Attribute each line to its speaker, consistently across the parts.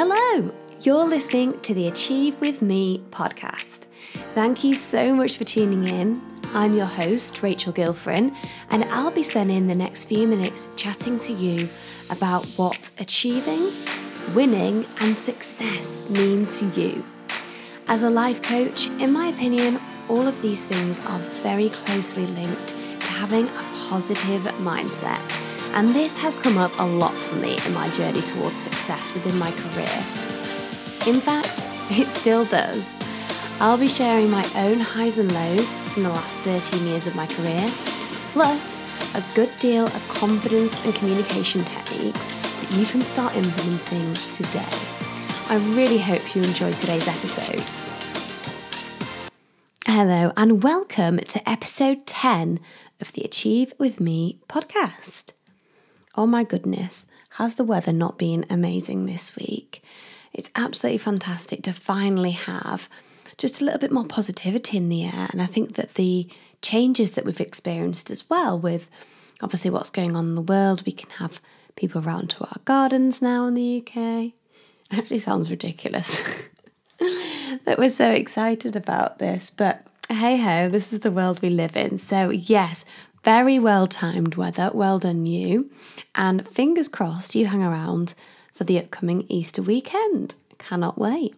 Speaker 1: Hello, you're listening to the Achieve With Me podcast. Thank you so much for tuning in. I'm your host, Rachel Gilfrin, and I'll be spending the next few minutes chatting to you about what achieving, winning, and success mean to you. As a life coach, in my opinion, all of these things are very closely linked to having a positive mindset. And this has come up a lot for me in my journey towards success within my career. In fact, it still does. I'll be sharing my own highs and lows from the last 13 years of my career, plus a good deal of confidence and communication techniques that you can start implementing today. I really hope you enjoyed today's episode. Hello, and welcome to episode 10 of the Achieve With Me podcast. Oh my goodness, has the weather not been amazing this week? It's absolutely fantastic to finally have just a little bit more positivity in the air. And I think that the changes that we've experienced as well, with obviously what's going on in the world, we can have people around to our gardens now in the UK. It actually sounds ridiculous that we're so excited about this, but hey ho, this is the world we live in. So, yes, very well timed weather. Well done, you. And fingers crossed you hang around for the upcoming Easter weekend. Cannot wait.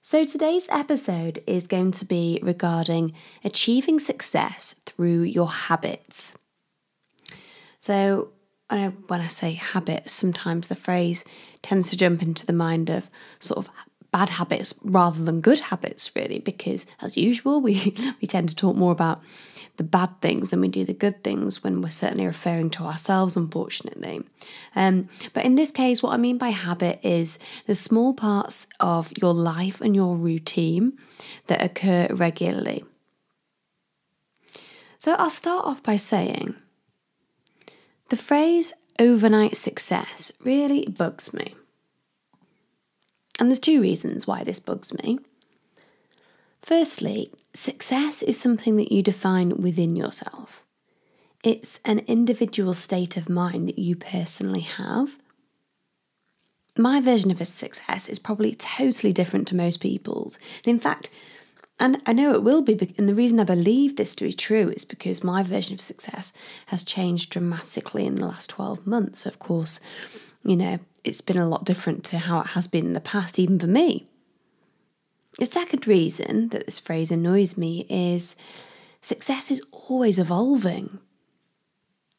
Speaker 1: So, today's episode is going to be regarding achieving success through your habits. So, I know when I say habits, sometimes the phrase tends to jump into the mind of sort of bad habits rather than good habits, really, because as usual, we, we tend to talk more about the bad things than we do the good things when we're certainly referring to ourselves, unfortunately. Um, but in this case, what I mean by habit is the small parts of your life and your routine that occur regularly. So I'll start off by saying the phrase overnight success really bugs me. And there's two reasons why this bugs me. Firstly, success is something that you define within yourself. It's an individual state of mind that you personally have. My version of a success is probably totally different to most people's. And in fact, and I know it will be, and the reason I believe this to be true is because my version of success has changed dramatically in the last 12 months. Of course, you know, it's been a lot different to how it has been in the past, even for me. The second reason that this phrase annoys me is success is always evolving.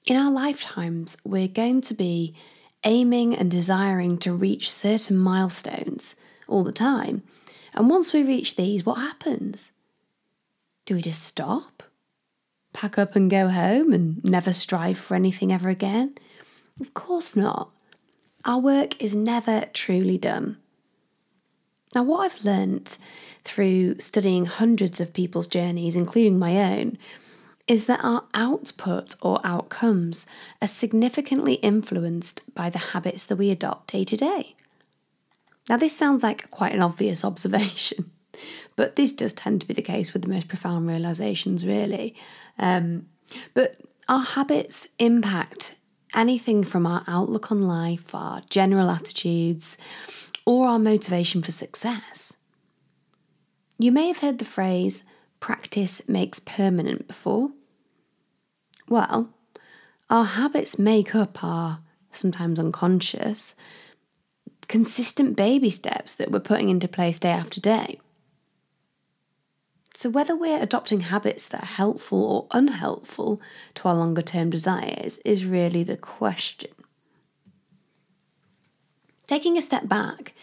Speaker 1: In our lifetimes, we're going to be aiming and desiring to reach certain milestones all the time. And once we reach these, what happens? Do we just stop? Pack up and go home and never strive for anything ever again? Of course not. Our work is never truly done. Now, what I've learnt through studying hundreds of people's journeys, including my own, is that our output or outcomes are significantly influenced by the habits that we adopt day to day. Now, this sounds like quite an obvious observation, but this does tend to be the case with the most profound realizations, really. Um, but our habits impact anything from our outlook on life, our general attitudes, or our motivation for success. You may have heard the phrase practice makes permanent before. Well, our habits make up our sometimes unconscious, consistent baby steps that we're putting into place day after day. So, whether we're adopting habits that are helpful or unhelpful to our longer term desires is really the question. Taking a step back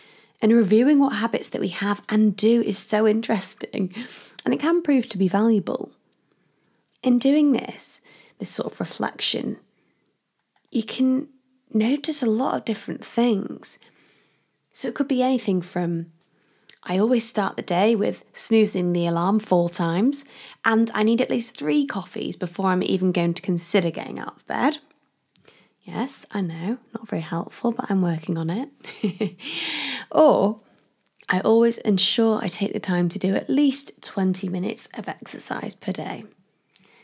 Speaker 1: and reviewing what habits that we have and do is so interesting and it can prove to be valuable. In doing this, this sort of reflection, you can notice a lot of different things. So it could be anything from I always start the day with snoozing the alarm four times, and I need at least three coffees before I'm even going to consider getting out of bed. Yes, I know, not very helpful, but I'm working on it. or I always ensure I take the time to do at least 20 minutes of exercise per day.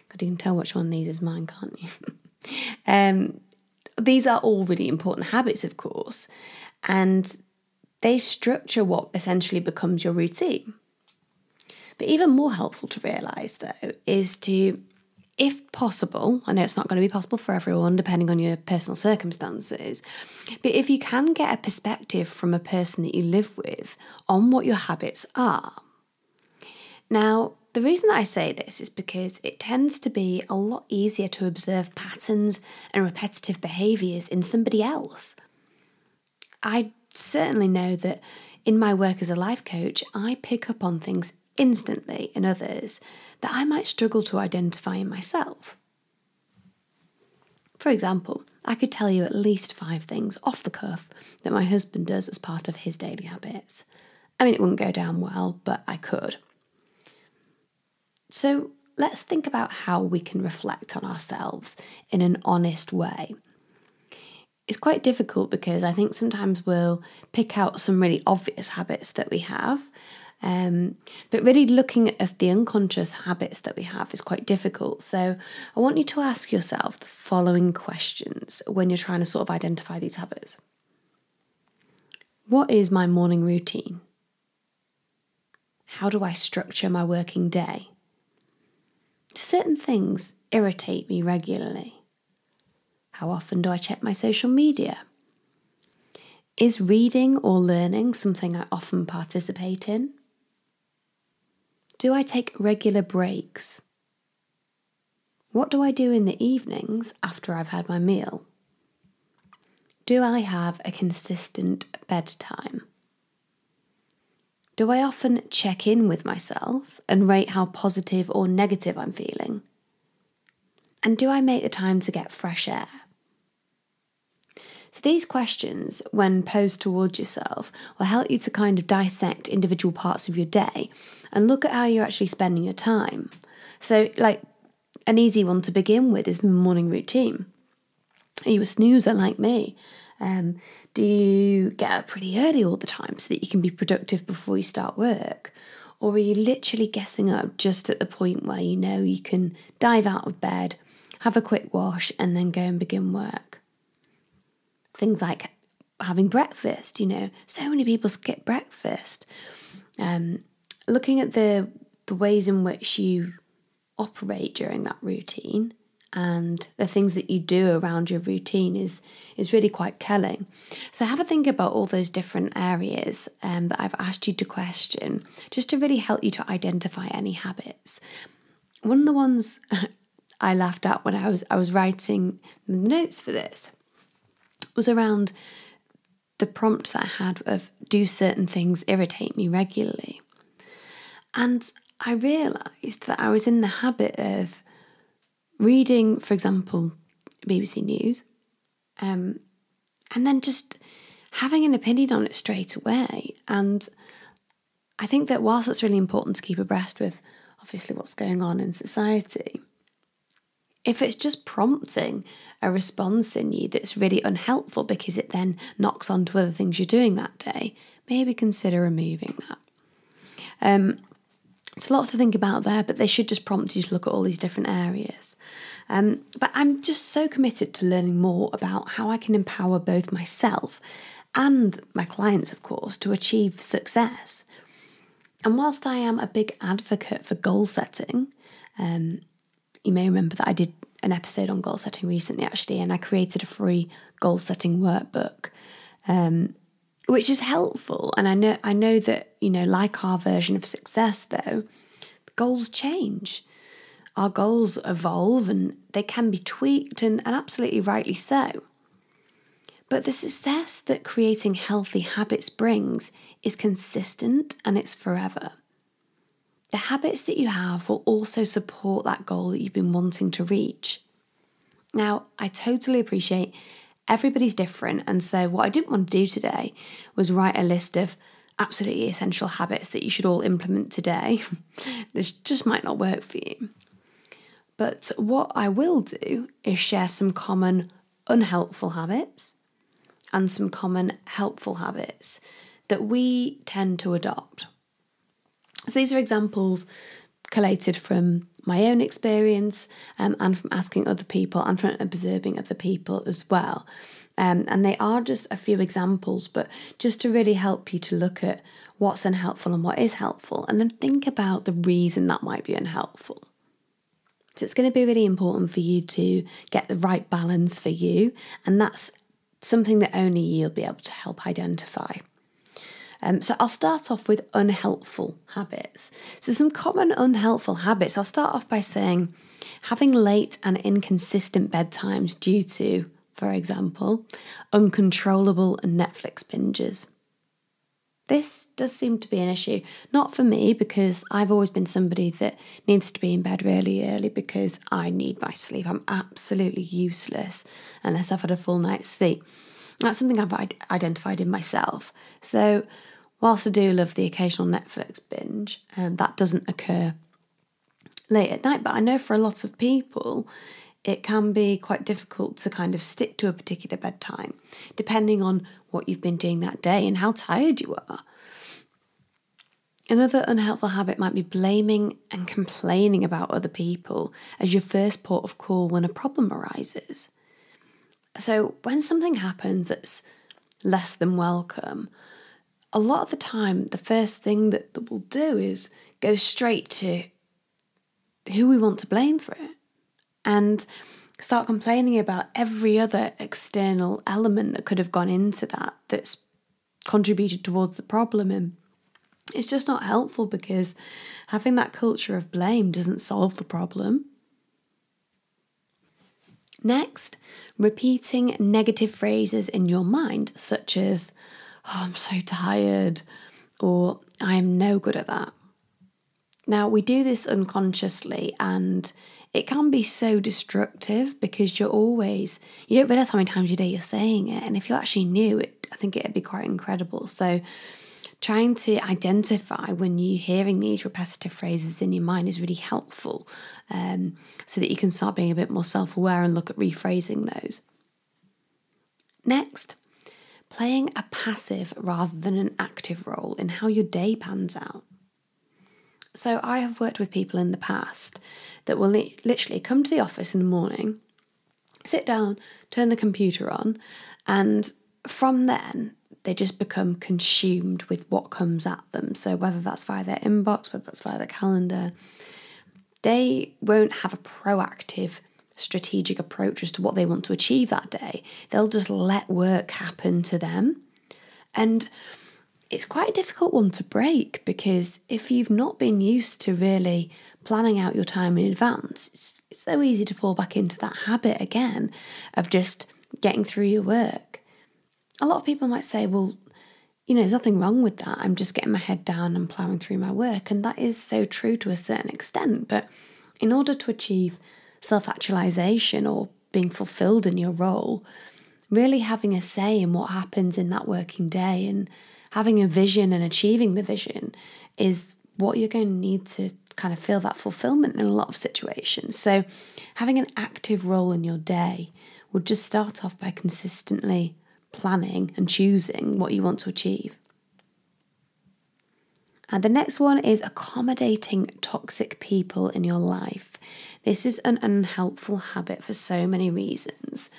Speaker 1: God, you can tell which one these is mine, can't you? um, these are all really important habits, of course, and they structure what essentially becomes your routine. But even more helpful to realise, though, is to, if possible, I know it's not going to be possible for everyone depending on your personal circumstances, but if you can get a perspective from a person that you live with on what your habits are. Now, the reason that I say this is because it tends to be a lot easier to observe patterns and repetitive behaviours in somebody else. I certainly know that in my work as a life coach, I pick up on things instantly in others that I might struggle to identify in myself. For example, I could tell you at least five things off the cuff that my husband does as part of his daily habits. I mean, it wouldn't go down well, but I could. So let's think about how we can reflect on ourselves in an honest way it's quite difficult because I think sometimes we'll pick out some really obvious habits that we have. Um, but really looking at the unconscious habits that we have is quite difficult. So I want you to ask yourself the following questions when you're trying to sort of identify these habits. What is my morning routine? How do I structure my working day? Do certain things irritate me regularly? How often do I check my social media? Is reading or learning something I often participate in? Do I take regular breaks? What do I do in the evenings after I've had my meal? Do I have a consistent bedtime? Do I often check in with myself and rate how positive or negative I'm feeling? And do I make the time to get fresh air? So, these questions, when posed towards yourself, will help you to kind of dissect individual parts of your day and look at how you're actually spending your time. So, like an easy one to begin with is the morning routine. Are you a snoozer like me? Um, do you get up pretty early all the time so that you can be productive before you start work? Or are you literally getting up just at the point where you know you can dive out of bed, have a quick wash, and then go and begin work? Things like having breakfast. You know, so many people skip breakfast. Um, looking at the the ways in which you operate during that routine and the things that you do around your routine is is really quite telling. So have a think about all those different areas um, that I've asked you to question, just to really help you to identify any habits. One of the ones I laughed at when I was I was writing the notes for this was around the prompt that I had of do certain things irritate me regularly. And I realised that I was in the habit of reading, for example, BBC News, um, and then just having an opinion on it straight away. And I think that whilst it's really important to keep abreast with obviously what's going on in society, if it's just prompting a response in you that's really unhelpful because it then knocks on to other things you're doing that day, maybe consider removing that. Um, so lots to think about there, but they should just prompt you to look at all these different areas. Um, but I'm just so committed to learning more about how I can empower both myself and my clients, of course, to achieve success. And whilst I am a big advocate for goal setting, um, you may remember that I did an episode on goal setting recently, actually, and I created a free goal setting workbook, um, which is helpful. And I know I know that you know, like our version of success, though, goals change. Our goals evolve and they can be tweaked, and, and absolutely rightly so. But the success that creating healthy habits brings is consistent and it's forever the habits that you have will also support that goal that you've been wanting to reach. Now, I totally appreciate everybody's different, and so what I didn't want to do today was write a list of absolutely essential habits that you should all implement today. this just might not work for you. But what I will do is share some common unhelpful habits and some common helpful habits that we tend to adopt. So these are examples collated from my own experience um, and from asking other people and from observing other people as well. Um, and they are just a few examples, but just to really help you to look at what's unhelpful and what is helpful, and then think about the reason that might be unhelpful. So it's going to be really important for you to get the right balance for you, and that's something that only you'll be able to help identify. Um, so I'll start off with unhelpful habits. So, some common unhelpful habits. I'll start off by saying having late and inconsistent bedtimes due to, for example, uncontrollable Netflix binges. This does seem to be an issue, not for me because I've always been somebody that needs to be in bed really early because I need my sleep. I'm absolutely useless unless I've had a full night's sleep. That's something I've identified in myself. So, whilst I do love the occasional Netflix binge, um, that doesn't occur late at night. But I know for a lot of people, it can be quite difficult to kind of stick to a particular bedtime, depending on what you've been doing that day and how tired you are. Another unhelpful habit might be blaming and complaining about other people as your first port of call when a problem arises. So, when something happens that's less than welcome, a lot of the time, the first thing that, that we'll do is go straight to who we want to blame for it and start complaining about every other external element that could have gone into that that's contributed towards the problem. And it's just not helpful because having that culture of blame doesn't solve the problem. Next, repeating negative phrases in your mind, such as, oh, I'm so tired, or I am no good at that. Now, we do this unconsciously and it can be so destructive because you're always, you don't realize how many times a day you're saying it. And if you actually knew it, I think it'd be quite incredible. So, trying to identify when you're hearing these repetitive phrases in your mind is really helpful um, so that you can start being a bit more self aware and look at rephrasing those. Next, playing a passive rather than an active role in how your day pans out. So, I have worked with people in the past that will li- literally come to the office in the morning, sit down, turn the computer on, and from then they just become consumed with what comes at them. So, whether that's via their inbox, whether that's via their calendar, they won't have a proactive strategic approach as to what they want to achieve that day. They'll just let work happen to them. And it's quite a difficult one to break because if you've not been used to really planning out your time in advance, it's, it's so easy to fall back into that habit again of just getting through your work. A lot of people might say, well, you know, there's nothing wrong with that. I'm just getting my head down and ploughing through my work. And that is so true to a certain extent. But in order to achieve self actualization or being fulfilled in your role, really having a say in what happens in that working day and having a vision and achieving the vision is what you're going to need to kind of feel that fulfillment in a lot of situations. So, having an active role in your day would just start off by consistently planning and choosing what you want to achieve. And the next one is accommodating toxic people in your life. This is an unhelpful habit for so many reasons.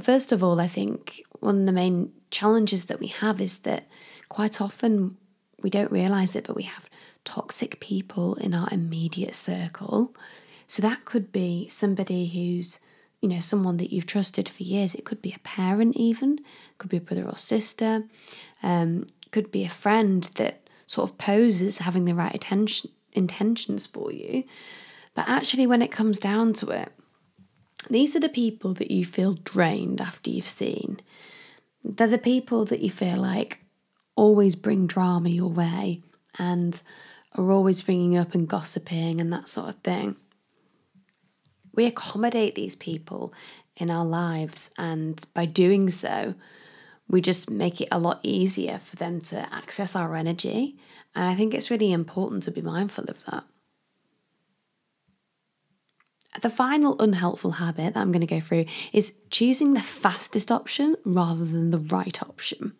Speaker 1: First of all, I think one of the main challenges that we have is that quite often we don't realize it, but we have toxic people in our immediate circle. So that could be somebody who's, you know, someone that you've trusted for years. It could be a parent, even, could be a brother or sister, um, could be a friend that sort of poses having the right attention intentions for you. But actually, when it comes down to it, these are the people that you feel drained after you've seen. They're the people that you feel like always bring drama your way and are always ringing up and gossiping and that sort of thing. We accommodate these people in our lives, and by doing so, we just make it a lot easier for them to access our energy. And I think it's really important to be mindful of that. The final unhelpful habit that I'm going to go through is choosing the fastest option rather than the right option.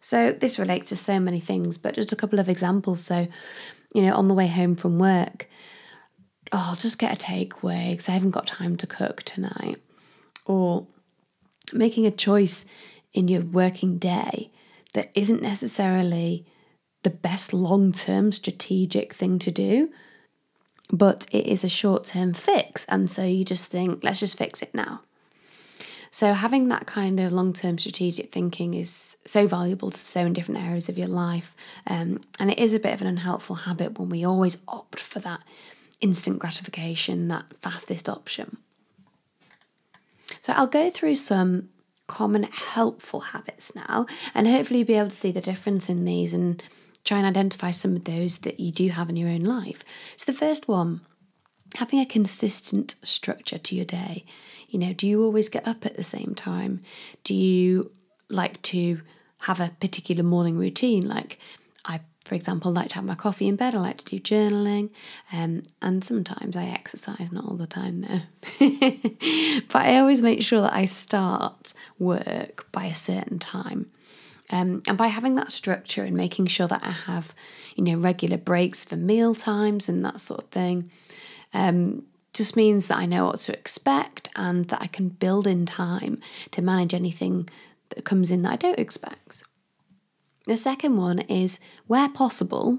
Speaker 1: So, this relates to so many things, but just a couple of examples. So, you know, on the way home from work, oh, I'll just get a takeaway because I haven't got time to cook tonight. Or making a choice in your working day that isn't necessarily the best long term strategic thing to do, but it is a short term fix. And so you just think, let's just fix it now. So, having that kind of long term strategic thinking is so valuable to so in different areas of your life. Um, and it is a bit of an unhelpful habit when we always opt for that instant gratification, that fastest option. So, I'll go through some common helpful habits now and hopefully be able to see the difference in these and try and identify some of those that you do have in your own life. So, the first one having a consistent structure to your day. You know, do you always get up at the same time? Do you like to have a particular morning routine? Like, I, for example, like to have my coffee in bed. I like to do journaling, um, and sometimes I exercise. Not all the time, though. but I always make sure that I start work by a certain time. Um, and by having that structure and making sure that I have, you know, regular breaks for meal times and that sort of thing, um, just means that I know what to expect and that I can build in time to manage anything that comes in that I don't expect. The second one is where possible,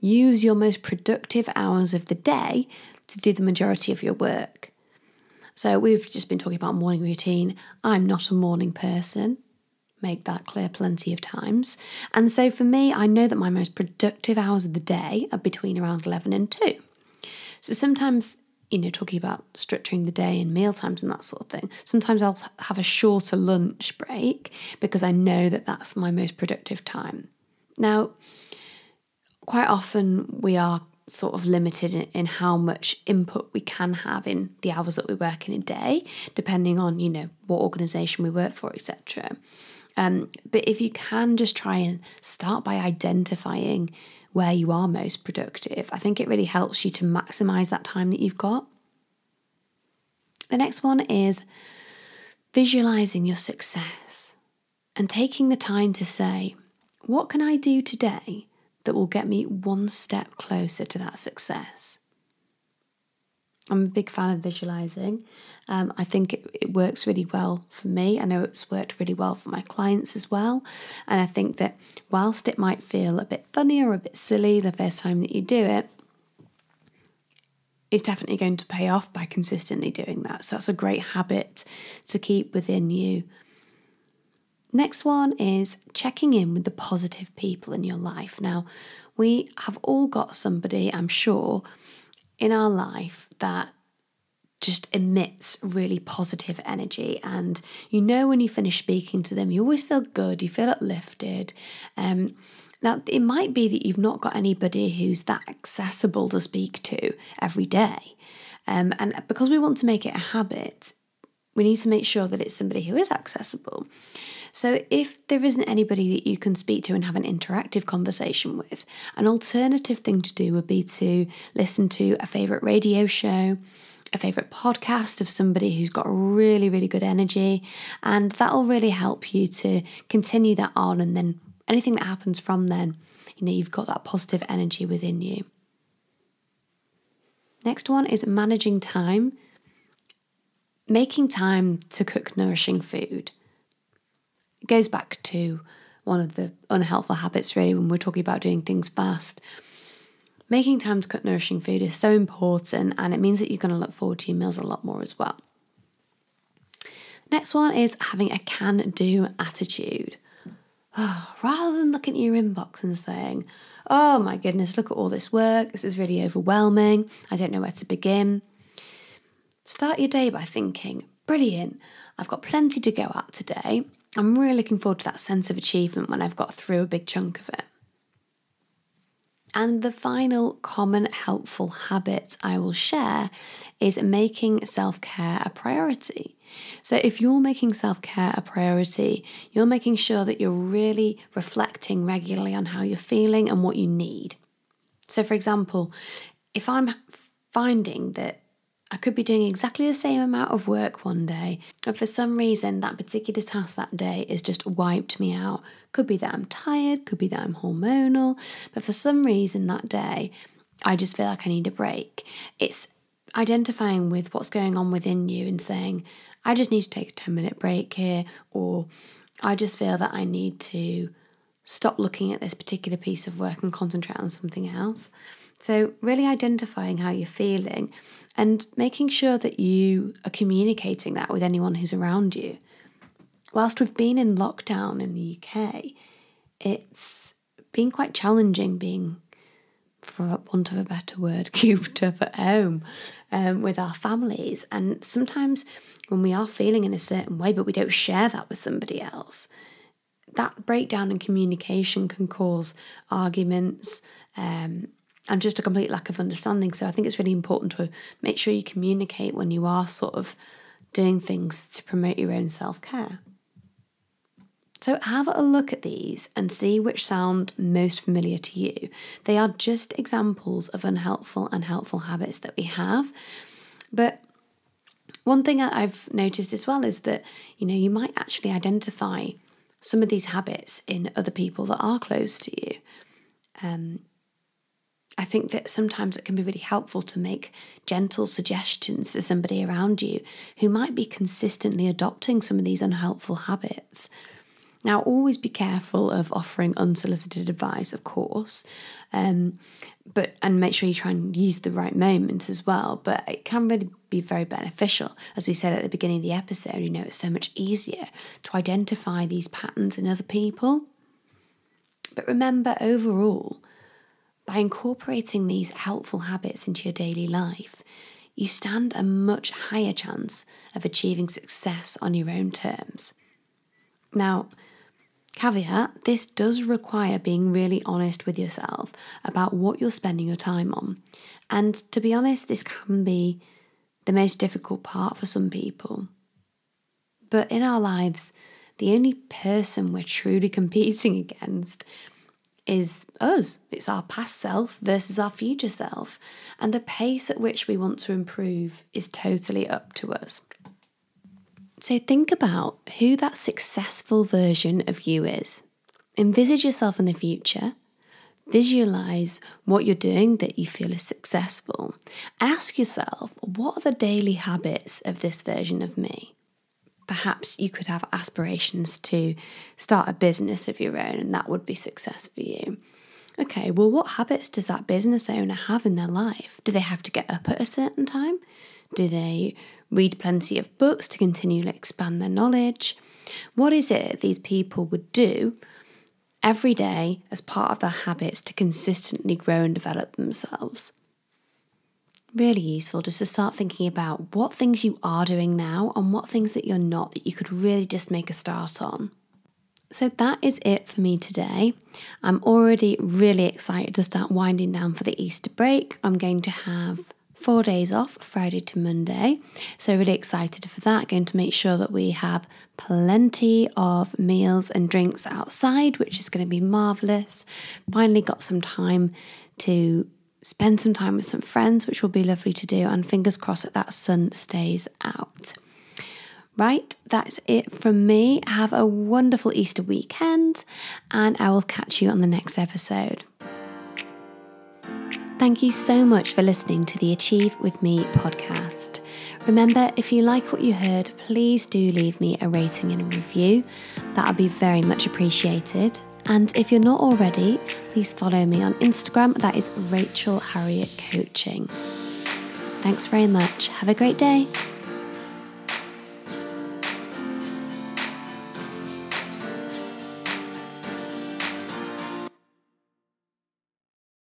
Speaker 1: use your most productive hours of the day to do the majority of your work. So, we've just been talking about morning routine. I'm not a morning person make that clear plenty of times. And so for me, I know that my most productive hours of the day are between around 11 and 2. So sometimes, you know, talking about structuring the day and meal times and that sort of thing, sometimes I'll have a shorter lunch break because I know that that's my most productive time. Now, quite often we are sort of limited in, how much input we can have in the hours that we work in a day, depending on, you know, what organization we work for, etc. Um, but if you can just try and start by identifying where you are most productive, I think it really helps you to maximize that time that you've got. The next one is visualizing your success and taking the time to say, what can I do today that will get me one step closer to that success? I'm a big fan of visualizing. Um, I think it, it works really well for me. I know it's worked really well for my clients as well. And I think that whilst it might feel a bit funny or a bit silly the first time that you do it, it's definitely going to pay off by consistently doing that. So that's a great habit to keep within you. Next one is checking in with the positive people in your life. Now, we have all got somebody, I'm sure, in our life that just emits really positive energy. And you know, when you finish speaking to them, you always feel good, you feel uplifted. Um, now, it might be that you've not got anybody who's that accessible to speak to every day. Um, and because we want to make it a habit, we need to make sure that it's somebody who is accessible. So, if there isn't anybody that you can speak to and have an interactive conversation with, an alternative thing to do would be to listen to a favourite radio show, a favourite podcast of somebody who's got really, really good energy, and that'll really help you to continue that on. And then anything that happens from then, you know, you've got that positive energy within you. Next one is managing time making time to cook nourishing food. Goes back to one of the unhelpful habits, really, when we're talking about doing things fast. Making time to cook nourishing food is so important, and it means that you're going to look forward to your meals a lot more as well. Next one is having a can do attitude. Oh, rather than looking at your inbox and saying, Oh my goodness, look at all this work, this is really overwhelming, I don't know where to begin. Start your day by thinking, brilliant, I've got plenty to go at today. I'm really looking forward to that sense of achievement when I've got through a big chunk of it. And the final common helpful habit I will share is making self care a priority. So, if you're making self care a priority, you're making sure that you're really reflecting regularly on how you're feeling and what you need. So, for example, if I'm finding that I could be doing exactly the same amount of work one day, and for some reason, that particular task that day has just wiped me out. Could be that I'm tired, could be that I'm hormonal, but for some reason that day, I just feel like I need a break. It's identifying with what's going on within you and saying, I just need to take a 10 minute break here, or I just feel that I need to stop looking at this particular piece of work and concentrate on something else. So, really identifying how you're feeling and making sure that you are communicating that with anyone who's around you. Whilst we've been in lockdown in the UK, it's been quite challenging being, for want of a better word, cooped up at home um, with our families. And sometimes when we are feeling in a certain way, but we don't share that with somebody else, that breakdown in communication can cause arguments, um, and just a complete lack of understanding. So I think it's really important to make sure you communicate when you are sort of doing things to promote your own self care. So have a look at these and see which sound most familiar to you. They are just examples of unhelpful and helpful habits that we have. But one thing I've noticed as well is that, you know, you might actually identify some of these habits in other people that are close to you. Um, I think that sometimes it can be really helpful to make gentle suggestions to somebody around you who might be consistently adopting some of these unhelpful habits. Now, always be careful of offering unsolicited advice, of course, um, but and make sure you try and use the right moment as well. But it can really be very beneficial, as we said at the beginning of the episode. You know, it's so much easier to identify these patterns in other people. But remember, overall, by incorporating these helpful habits into your daily life, you stand a much higher chance of achieving success on your own terms. Now, caveat this does require being really honest with yourself about what you're spending your time on. And to be honest, this can be the most difficult part for some people. But in our lives, the only person we're truly competing against is us. It's our past self versus our future self. And the pace at which we want to improve is totally up to us. So think about who that successful version of you is. Envisage yourself in the future. Visualize what you're doing that you feel is successful. And ask yourself, what are the daily habits of this version of me? Perhaps you could have aspirations to start a business of your own and that would be success for you. Okay, well, what habits does that business owner have in their life? Do they have to get up at a certain time? Do they read plenty of books to continually expand their knowledge? What is it these people would do every day as part of their habits to consistently grow and develop themselves? Really useful just to start thinking about what things you are doing now and what things that you're not that you could really just make a start on. So that is it for me today. I'm already really excited to start winding down for the Easter break. I'm going to have four days off, Friday to Monday. So, really excited for that. Going to make sure that we have plenty of meals and drinks outside, which is going to be marvelous. Finally, got some time to spend some time with some friends, which will be lovely to do, and fingers crossed that that sun stays out. Right, that's it from me. Have a wonderful Easter weekend, and I will catch you on the next episode. Thank you so much for listening to the Achieve With Me podcast. Remember, if you like what you heard, please do leave me a rating and a review. That would be very much appreciated. And if you're not already, please follow me on Instagram. That is Rachel Harriet Coaching. Thanks very much. Have a great day.